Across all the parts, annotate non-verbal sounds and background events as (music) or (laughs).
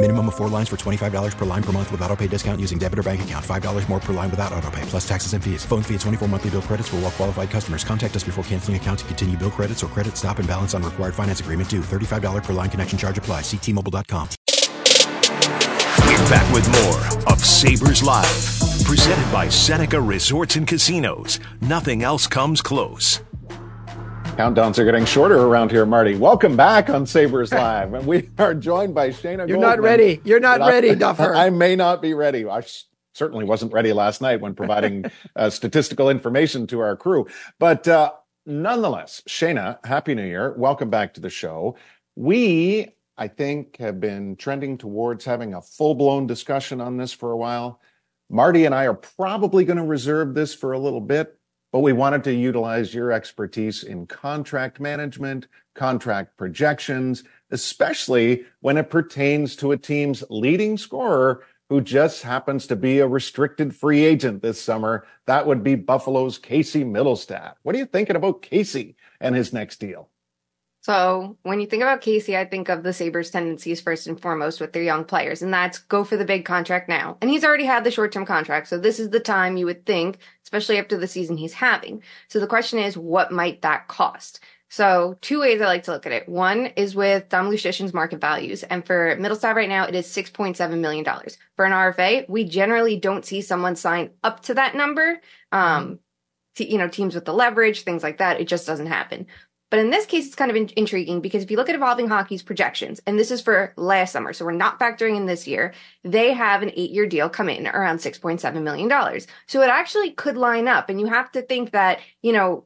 Minimum of four lines for $25 per line per month with auto pay discount using debit or bank account. $5 more per line without auto pay, plus taxes and fees. Phone fee at 24 monthly bill credits for all well qualified customers. Contact us before canceling account to continue bill credits or credit stop and balance on required finance agreement due. $35 per line connection charge apply. Ctmobile.com. We're back with more of Sabres Live. Presented by Seneca Resorts and Casinos. Nothing else comes close. Countdowns are getting shorter around here, Marty. Welcome back on Sabres Live. And we are joined by Shayna You're Goldman. not ready. You're not I- ready, Duffer. (laughs) I may not be ready. I certainly wasn't ready last night when providing (laughs) uh, statistical information to our crew. But uh, nonetheless, Shayna, Happy New Year. Welcome back to the show. We, I think, have been trending towards having a full blown discussion on this for a while. Marty and I are probably going to reserve this for a little bit, but we wanted to utilize your expertise in contract management, contract projections, especially when it pertains to a team's leading scorer who just happens to be a restricted free agent this summer. That would be Buffalo's Casey Mittelstadt. What are you thinking about Casey and his next deal? So when you think about Casey, I think of the Sabres tendencies first and foremost with their young players, and that's go for the big contract now. And he's already had the short term contract. So this is the time you would think, especially after the season he's having. So the question is, what might that cost? So two ways I like to look at it. One is with Dom Luszczyszyn's market values. And for Mittelstadt right now, it is $6.7 million. For an RFA, we generally don't see someone sign up to that number. Um, you know, teams with the leverage, things like that. It just doesn't happen. But in this case, it's kind of in- intriguing because if you look at Evolving Hockey's projections, and this is for last summer, so we're not factoring in this year, they have an eight year deal come in around $6.7 million. So it actually could line up. And you have to think that, you know,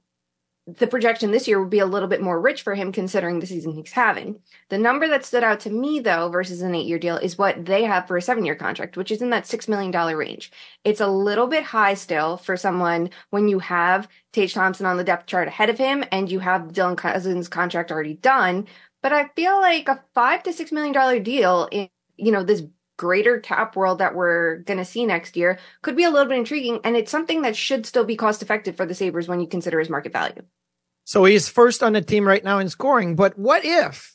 the projection this year would be a little bit more rich for him considering the season he's having. The number that stood out to me though versus an 8-year deal is what they have for a 7-year contract, which is in that 6 million dollar range. It's a little bit high still for someone when you have Tage Thompson on the depth chart ahead of him and you have Dylan Cozens contract already done, but I feel like a 5 to 6 million dollar deal in you know this greater cap world that we're going to see next year could be a little bit intriguing and it's something that should still be cost effective for the Sabres when you consider his market value. So he's first on the team right now in scoring. But what if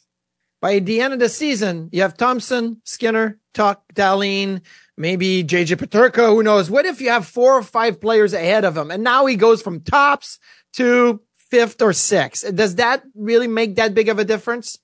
by the end of the season, you have Thompson, Skinner, Tuch, Dahlin, maybe JJ Peterka, who knows? What if you have four or five players ahead of him and now he goes from tops to fifth or sixth? Does that really make that big of a difference?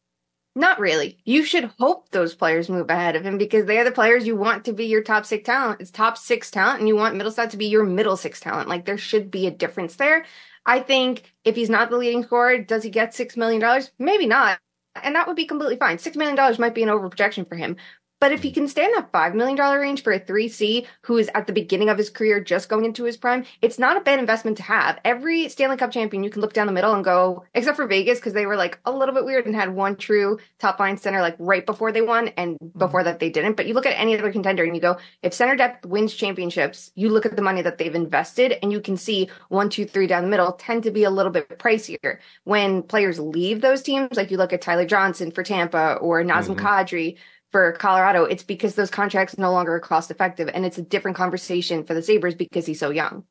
Not really. You should hope those players move ahead of him because they are the players you want to be your top six talent. It's top six talent and you want Mittelstadt to be your middle six talent. Like there should be a difference there. I think if he's not the leading scorer, does he get $6 million? Maybe not. And that would be completely fine. $6 million might be an overprojection for him. But if he can stay in that $5 million range for a 3C who is at the beginning of his career just going into his prime, it's not a bad investment to have. Every Stanley Cup champion, you can look down the middle and go, except for Vegas, because they were like a little bit weird and had one true top line center like right before they won and before that they didn't. But you look at any other contender and you go, if center depth wins championships, you look at the money that they've invested and you can see one, two, three down the middle tend to be a little bit pricier. When players leave those teams, like you look at Tyler Johnson for Tampa or Nazem mm-hmm. Kadri, for Colorado, it's because those contracts no longer are cost effective, and it's a different conversation for the Sabres because he's so young.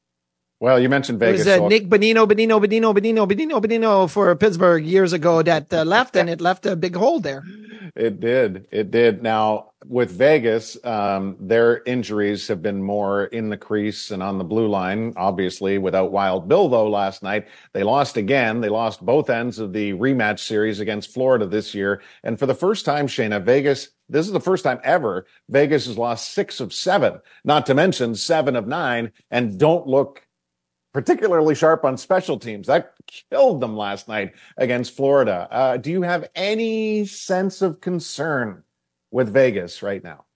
Well, you mentioned Vegas. It Vegas. was uh, so- Nick Bonino, Bonino, Bonino, Bonino, Bonino, Bonino for Pittsburgh years ago that uh, left, and it left a big hole there. It did. It did. Now, with Vegas, um, their injuries have been more in the crease and on the blue line, obviously, without Wild Bill, though, last night. They lost again. They lost both ends of the rematch series against Florida this year. And for the first time, Shayna, Vegas, this is the first time ever Vegas has lost six of seven, not to mention seven of nine, and don't look particularly sharp on special teams. That killed them last night against Florida. Uh, do you have any sense of concern with Vegas right now?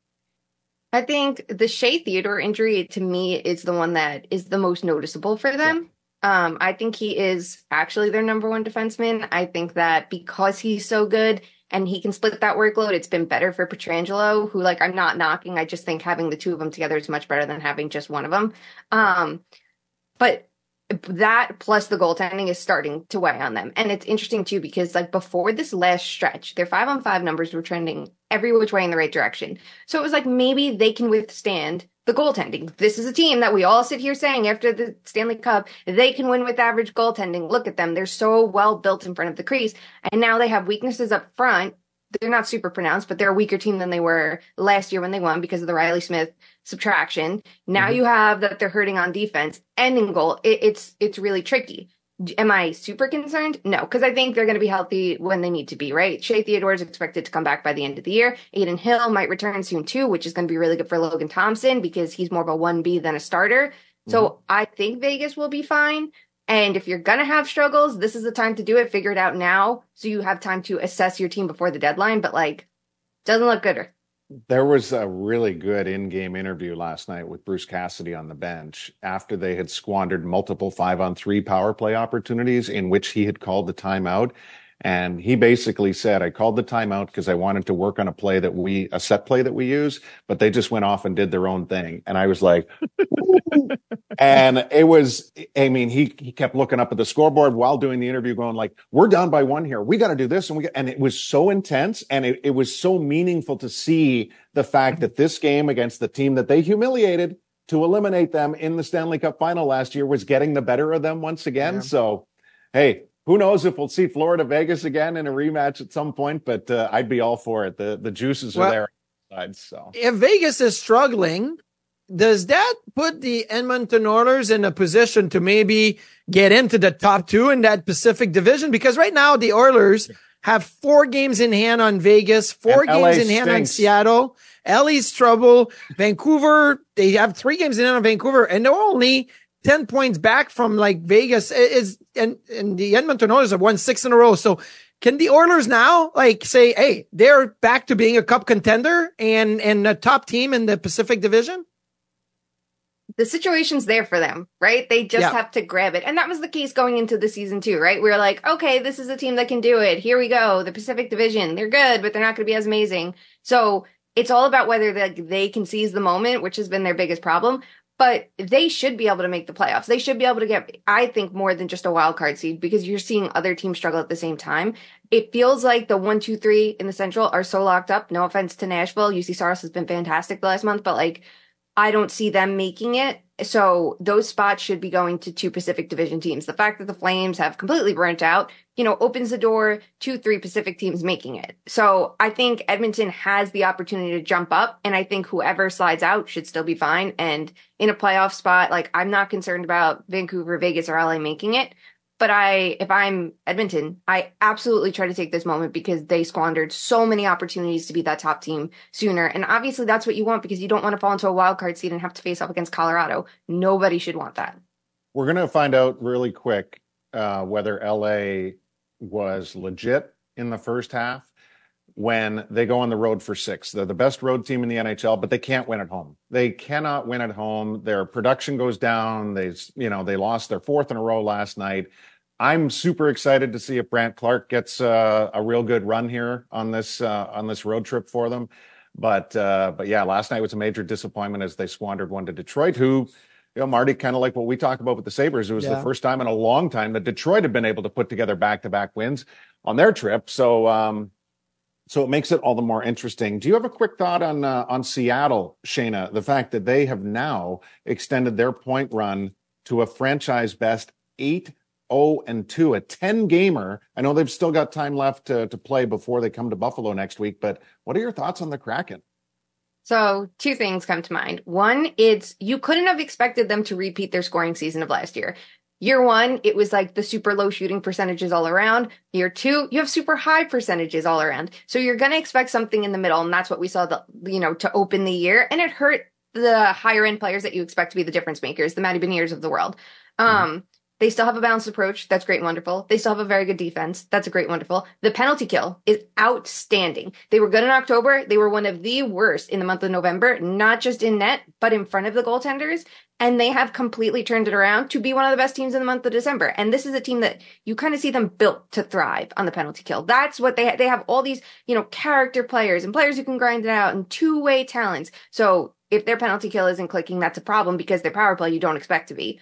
I think the Shea Theodore injury to me is the one that is the most noticeable for them. Yeah. Um, I think he is actually their number one defenseman. I think that because he's so good and he can split that workload, it's been better for Pietrangelo, who like I'm not knocking. I just think having the two of them together is much better than having just one of them. Um, but that plus the goaltending is starting to weigh on them. And it's interesting too, because like before this last stretch, their five on five numbers were trending every which way in the right direction. So it was like maybe they can withstand the goaltending. This is a team that we all sit here saying after the Stanley Cup, they can win with average goaltending. Look at them. They're so well built in front of the crease. And now they have weaknesses up front they're not super pronounced, but they're a weaker team than they were last year when they won because of the Reilly Smith subtraction. Now mm-hmm. you have that they're hurting on defense and in goal. It, it's it's really tricky. Am I super concerned? No, because I think they're going to be healthy when they need to be, right? Shea Theodore is expected to come back by the end of the year. Adin Hill might return soon too, which is going to be really good for Logan Thompson because he's more of a 1B than a starter. Mm-hmm. So I think Vegas will be fine. And if you're going to have struggles, this is the time to do it. Figure it out now so you have time to assess your team before the deadline. But like, doesn't look good. There was a really good in game interview last night with Bruce Cassidy on the bench after they had squandered multiple five on three power play opportunities in which he had called the timeout. And he basically said, I called the timeout because I wanted to work on a play that we, a set play that we use, but they just went off and did their own thing. And I was like, (laughs) and it was, I mean, he, he kept looking up at the scoreboard while doing the interview going like, we're down by one here. We got to do this. And we, and it was so intense and it, it was so meaningful to see the fact that this game against the team that they humiliated to eliminate them in the Stanley Cup final last year was getting the better of them once again. Yeah. So, hey, who knows if we'll see Florida Vegas again in a rematch at some point, but uh, I'd be all for it. The the juices well, are there. So if Vegas is struggling, does that put the Edmonton Oilers in a position to maybe get into the top two in that Pacific division? Because right now the Oilers have four games in hand on Vegas, four and games LA in stinks. hand on Seattle. LA's trouble. Vancouver, they have three games in hand on Vancouver, and they're only 10 points back from like Vegas is and and the Edmonton Oilers have won six in a row. So can the Oilers now like say, hey, they're back to being a cup contender and and a top team in the Pacific Division? The situation's there for them, right? They just yeah. have to grab it. And that was the case going into the season too, right? We are like, okay, this is a team that can do it. Here we go. The Pacific Division, they're good, but they're not going to be as amazing. So it's all about whether they, they can seize the moment, which has been their biggest problem but they should be able to make the playoffs. They should be able to get, I think, more than just a wild card seed because you're seeing other teams struggle at the same time. It feels like the one, two, three in the Central are so locked up. No offense to Nashville. Juuse Saros has been fantastic the last month, but like, I don't see them making it. So those spots should be going to two Pacific Division teams. The fact that the Flames have completely burnt out, you know, opens the door to three Pacific teams making it. So I think Edmonton has the opportunity to jump up and I think whoever slides out should still be fine. And in a playoff spot, like I'm not concerned about Vancouver, Vegas or LA making it. But I, if I'm Edmonton, I absolutely try to take this moment because they squandered so many opportunities to be that top team sooner. And obviously that's what you want because you don't want to fall into a wild card seat and have to face up against Colorado. Nobody should want that. We're going to find out really quick uh, whether LA was legit in the first half when they go on the road for six. They're the best road team in the NHL, but they can't win at home. They cannot win at home. Their production goes down. They, you know, they lost their fourth in a row last night. I'm super excited to see if Brandt Clarke gets uh, a real good run here on this uh, on this road trip for them. But uh, but yeah, last night was a major disappointment as they squandered one to Detroit, who you know, Marty, kind of like what we talked about with the Sabres. It was yeah. the first time in a long time that Detroit had been able to put together back to back wins on their trip. So, um, so it makes it all the more interesting. Do you have a quick thought on uh, on Seattle, Shayna? The fact that they have now extended their point run to a franchise best eight 0 and 2, a 10 gamer. I know they've still got time left to, to play before they come to Buffalo next week, but what are your thoughts on the Kraken? So, two things come to mind. One, it's you couldn't have expected them to repeat their scoring season of last year. Year one, it was like the super low shooting percentages all around. Year two, you have super high percentages all around. So you're going to expect something in the middle. And that's what we saw the, you know, to open the year. And it hurt the higher end players that you expect to be the difference makers, the Matty Beniers of the world. Um, they still have a balanced approach. That's great wonderful. They still have a very good defense. That's a great wonderful. The penalty kill is outstanding. They were good in October. They were one of the worst in the month of November, not just in net, but in front of the goaltenders. And they have completely turned it around to be one of the best teams in the month of December. And this is a team that you kind of see them built to thrive on the penalty kill. That's what they, they have all these, you know, character players and players who can grind it out and two way talents. So if their penalty kill isn't clicking, that's a problem because their power play you don't expect to be.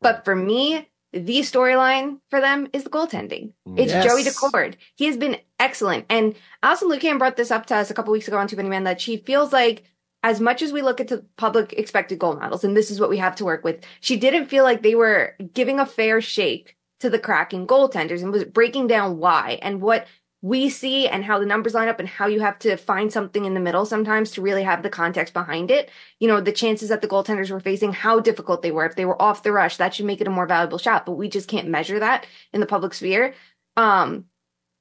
But for me, the storyline for them is the goaltending. It's Yes. Joey Daccord. He has been excellent. And Alison Lukan brought this up to us a couple weeks ago on Too Many Men that she feels like as much as we look at the public expected goal models, and this is what we have to work with, she didn't feel like they were giving a fair shake to the Kraken goaltenders and was breaking down why and what we see and how the numbers line up and how you have to find something in the middle sometimes to really have the context behind it. You know, the chances that the goaltenders were facing, how difficult they were. If they were off the rush, that should make it a more valuable shot, but we just can't measure that in the public sphere. Um,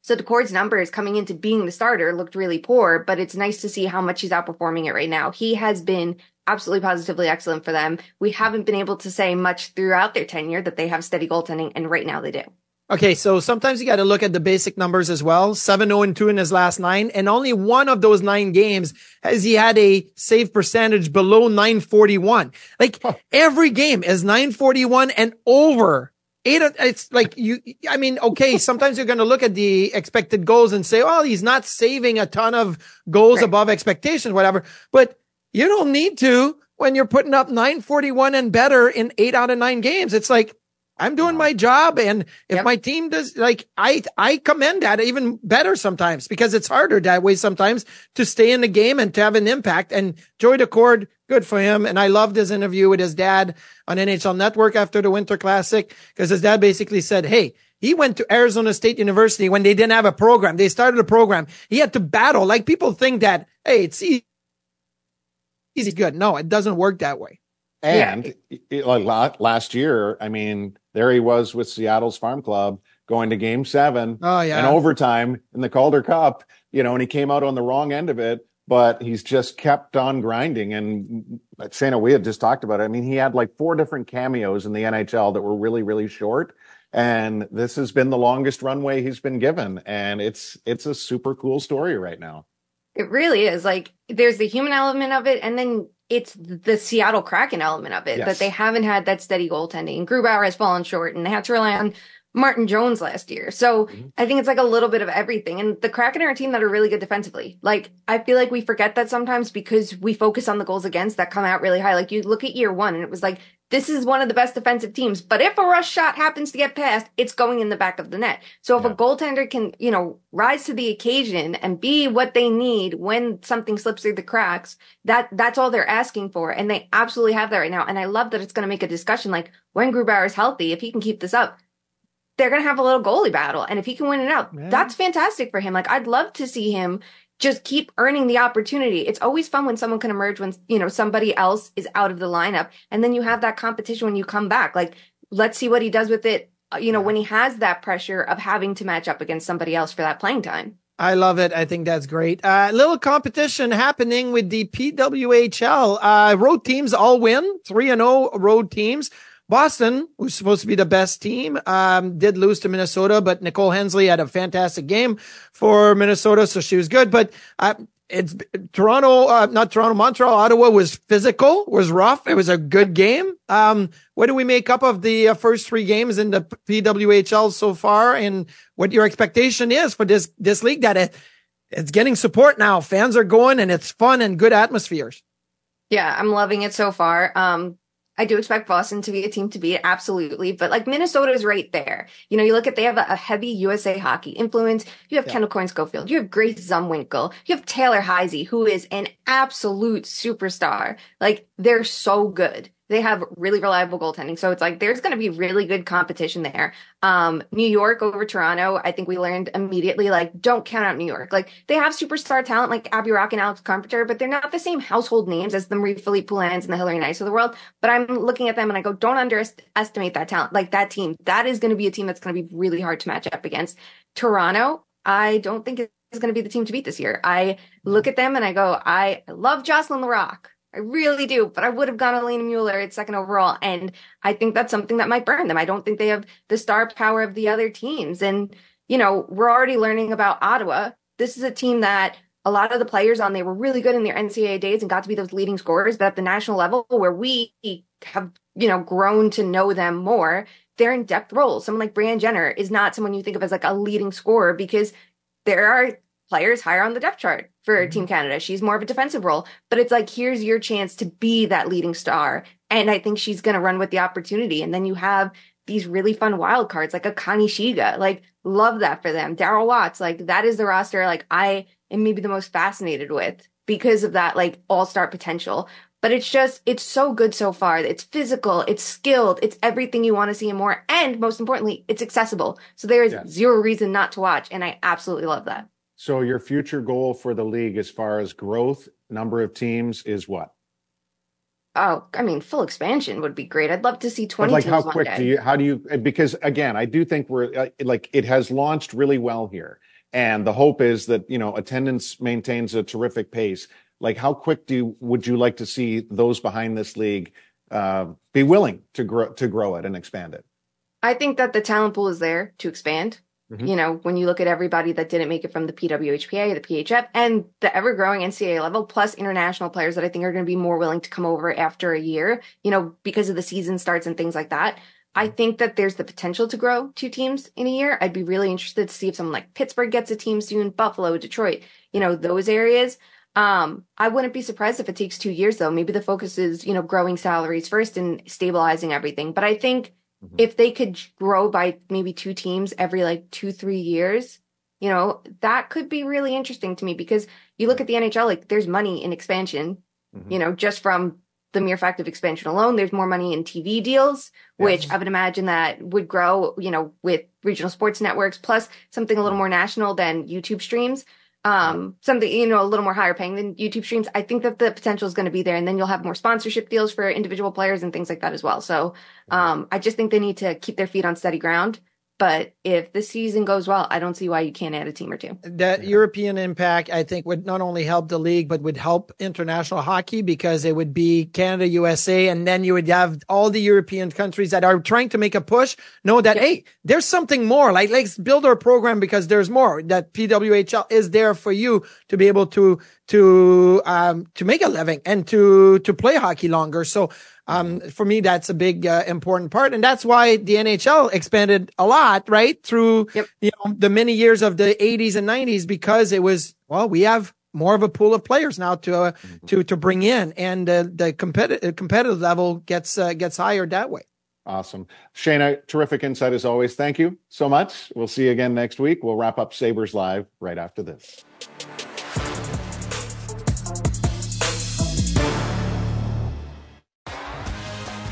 so Daccord's numbers coming into being the starter looked really poor, but it's nice to see how much he's outperforming it right now. He has been absolutely positively excellent for them. We haven't been able to say much throughout their tenure that they have steady goaltending, and right now they do. Okay, so sometimes you got to look at the basic numbers as well. 7 0 and 2 in his last nine, and only one of those nine games has he had a save percentage below 941. Like every game is 941 and over. Eight, it's like you, I mean, okay, (laughs) sometimes you're going to look at the expected goals and say, well, he's not saving a ton of goals Right. above expectations, whatever. But you don't need to when you're putting up 941 and better in eight out of nine games. It's like, I'm doing uh-huh. my job. And if Yep. my team does like, I, I commend that even better sometimes because it's harder that way sometimes to stay in the game and to have an impact. And Joey Daccord, good for him. And I loved his interview with his dad on NHL Network after the Winter Classic because his dad basically said, Hey, he went to Arizona State University when they didn't have a program. They started a program. He had to battle. Like people think that, Hey, it's easy. Easy good. No, it doesn't work that way. And it- like last year, I mean, there he was with Seattle's Farm Club going to game seven Oh yeah. and overtime in the Calder Cup, you know, and he came out on the wrong end of it, but he's just kept on grinding. And Shayna, we had just talked about it. I mean, he had like four different cameos in the NHL that were really, really short. And this has been the longest runway he's been given. And it's, it's a super cool story right now. It really is. Like there's the human element of it, and then it's the Seattle Kraken element of it Yes. that they haven't had that steady goaltending. And Grubauer has fallen short, and they had to rely on Martin Jones last year. So mm-hmm. I think it's like a little bit of everything. And the Kraken are a team that are really good defensively. Like I feel like we forget that sometimes because we focus on the goals against that come out really high. Like you look at year one, and it was like this is one of the best defensive teams. But if a rush shot happens to get past, it's going in the back of the net. So if Yeah. a goaltender can, you know, rise to the occasion and be what they need when something slips through the cracks, that that's all they're asking for. And they absolutely have that right now. And I love that it's going to make a discussion like when Grubauer is healthy, if he can keep this up, they're going to have a little goalie battle. And if he can win it out, Yeah. that's fantastic for him. Like I'd love to see him just keep earning the opportunity. It's always fun when someone can emerge when, you know, somebody else is out of the lineup and then you have that competition when you come back. Like, let's see what he does with it. uh, You know, when he has that pressure of having to match up against somebody else for that playing time. I love it. I think that's great. Uh, little competition happening with the PWHL. Uh, road teams all win, 3 and 0 road teams. Boston, who's supposed to be the best team, um, did lose to Minnesota, but Nicole Hensley had a fantastic game for Minnesota, so she was good. But uh, it's Toronto, uh, not Toronto, Montreal, Ottawa was physical, was rough. It was a good game. Um, what do we make up of the uh, first three games in the PWHL so far, and what your expectation is for this this league? That it, it's getting support now. Fans are going, and it's fun and good atmospheres. Yeah, I'm loving it so far. Um, I do expect Boston to be a team to beat, absolutely. But like Minnesota is right there. You know, you look at they have a, a heavy USA hockey influence. You have Kendall Coyne Schofield. You have Grace Zumwinkle. You have Taylor Heise, who is an absolute superstar. Like they're so good. They have really reliable goaltending. So it's like there's going to be really good competition there. Um, New York over Toronto. I think we learned immediately, like, don't count out New York. Like they have superstar talent like Abby Roque and Alex Carpenter, but they're not the same household names as the Marie-Philip Poulins and the Hilary Knights of the world. But I'm looking at them and I go, don't underestimate that talent. Like that team, that is going to be a team that's going to be really hard to match up against. Toronto, I don't think is going to be the team to beat this year. I look at them and I go, I love Jocelyn Larocque. I really do. But I would have gone Alina Müller at second overall. And I think that's something that might burn them. I don't think they have the star power of the other teams. And, you know, we're already learning about Ottawa. This is a team that a lot of the players on there were really good in their NCAA days and got to be those leading scorers. But at the national level, where we have, you know, grown to know them more, they're in depth roles. Someone like Brianne Jenner is not someone you think of as like a leading scorer because there are players higher on the depth chart for mm-hmm. Team Canada. She's more of a defensive role, but it's like, here's your chance to be that leading star. And I think she's going to run with the opportunity. And then you have these really fun wild cards like Akane Shiga, Like, love that for them. Daryl Watts, like, that is the roster like I am maybe the most fascinated with because of that like all star potential. But it's just, it's so good so far. It's physical, it's skilled, it's everything you want to see and more. And most importantly, it's accessible. So there is yes. zero reason not to watch. And I absolutely love that. So your future goal for the league as far as growth, number of teams is what? Oh, I mean, full expansion would be great. I'd love to see 20 but like how quick do you how do you because again, I do think we're uh, like it has launched really well here. And the hope is that, you know, attendance maintains a terrific pace. Like how quick do you, would you like to see those behind this league uh, be willing to grow to grow it and expand it? I think that the talent pool is there to expand. Mm-hmm. You know, when you look at everybody that didn't make it from the PWHPA, the PHF, and the ever growing NCAA level, plus international players that I think are going to be more willing to come over after a year, you know, because of the season starts and things like that. I mm-hmm. think that there's the potential to grow two teams in a year. I'd be really interested to see if someone like Pittsburgh gets a team soon, Buffalo, Detroit, you know, those areas. Um, I wouldn't be surprised if it takes two years though. Maybe the focus is, you know, growing salaries first and stabilizing everything. But I think Mm-hmm. If they could grow by maybe two teams every like two, three years, you know, that could be really interesting to me because you look at the NHL, like there's money in expansion, mm-hmm. you know, just from the mere fact of expansion alone, there's more money in TV deals, which yes. I would imagine that would grow, you know, with regional sports networks, plus something a little more national than YouTube streams um, something, you know, a little more higher paying than YouTube streams, I think that the potential is going to be there. And then you'll have more sponsorship deals for individual players and things like that as well. So, um, I just think they need to keep their feet on steady ground but if the season goes well, I don't see why you can't add a team or two. That European impact, I think, would not only help the league, but would help international hockey because it would be Canada, USA, and then you would have all the European countries that are trying to make a push know that, hey, there's something more. Like, let's build our program because there's more. That PWHL is there for you to be able to, to, um, to make a living and to, to play hockey longer. So um, for me, that's a big, uh, important part. And that's why the NHL expanded a lot, right? Through, yep. you know, the many years of the 80s and 90s because it was, well, we have more of a pool of players now to, uh, mm-hmm. to, to bring in and uh, the competitive, competitive level gets, uh, gets higher that way. Awesome. Shayna, terrific insight as always. Thank you so much. We'll see you again next week. We'll wrap up Sabres Live right after this.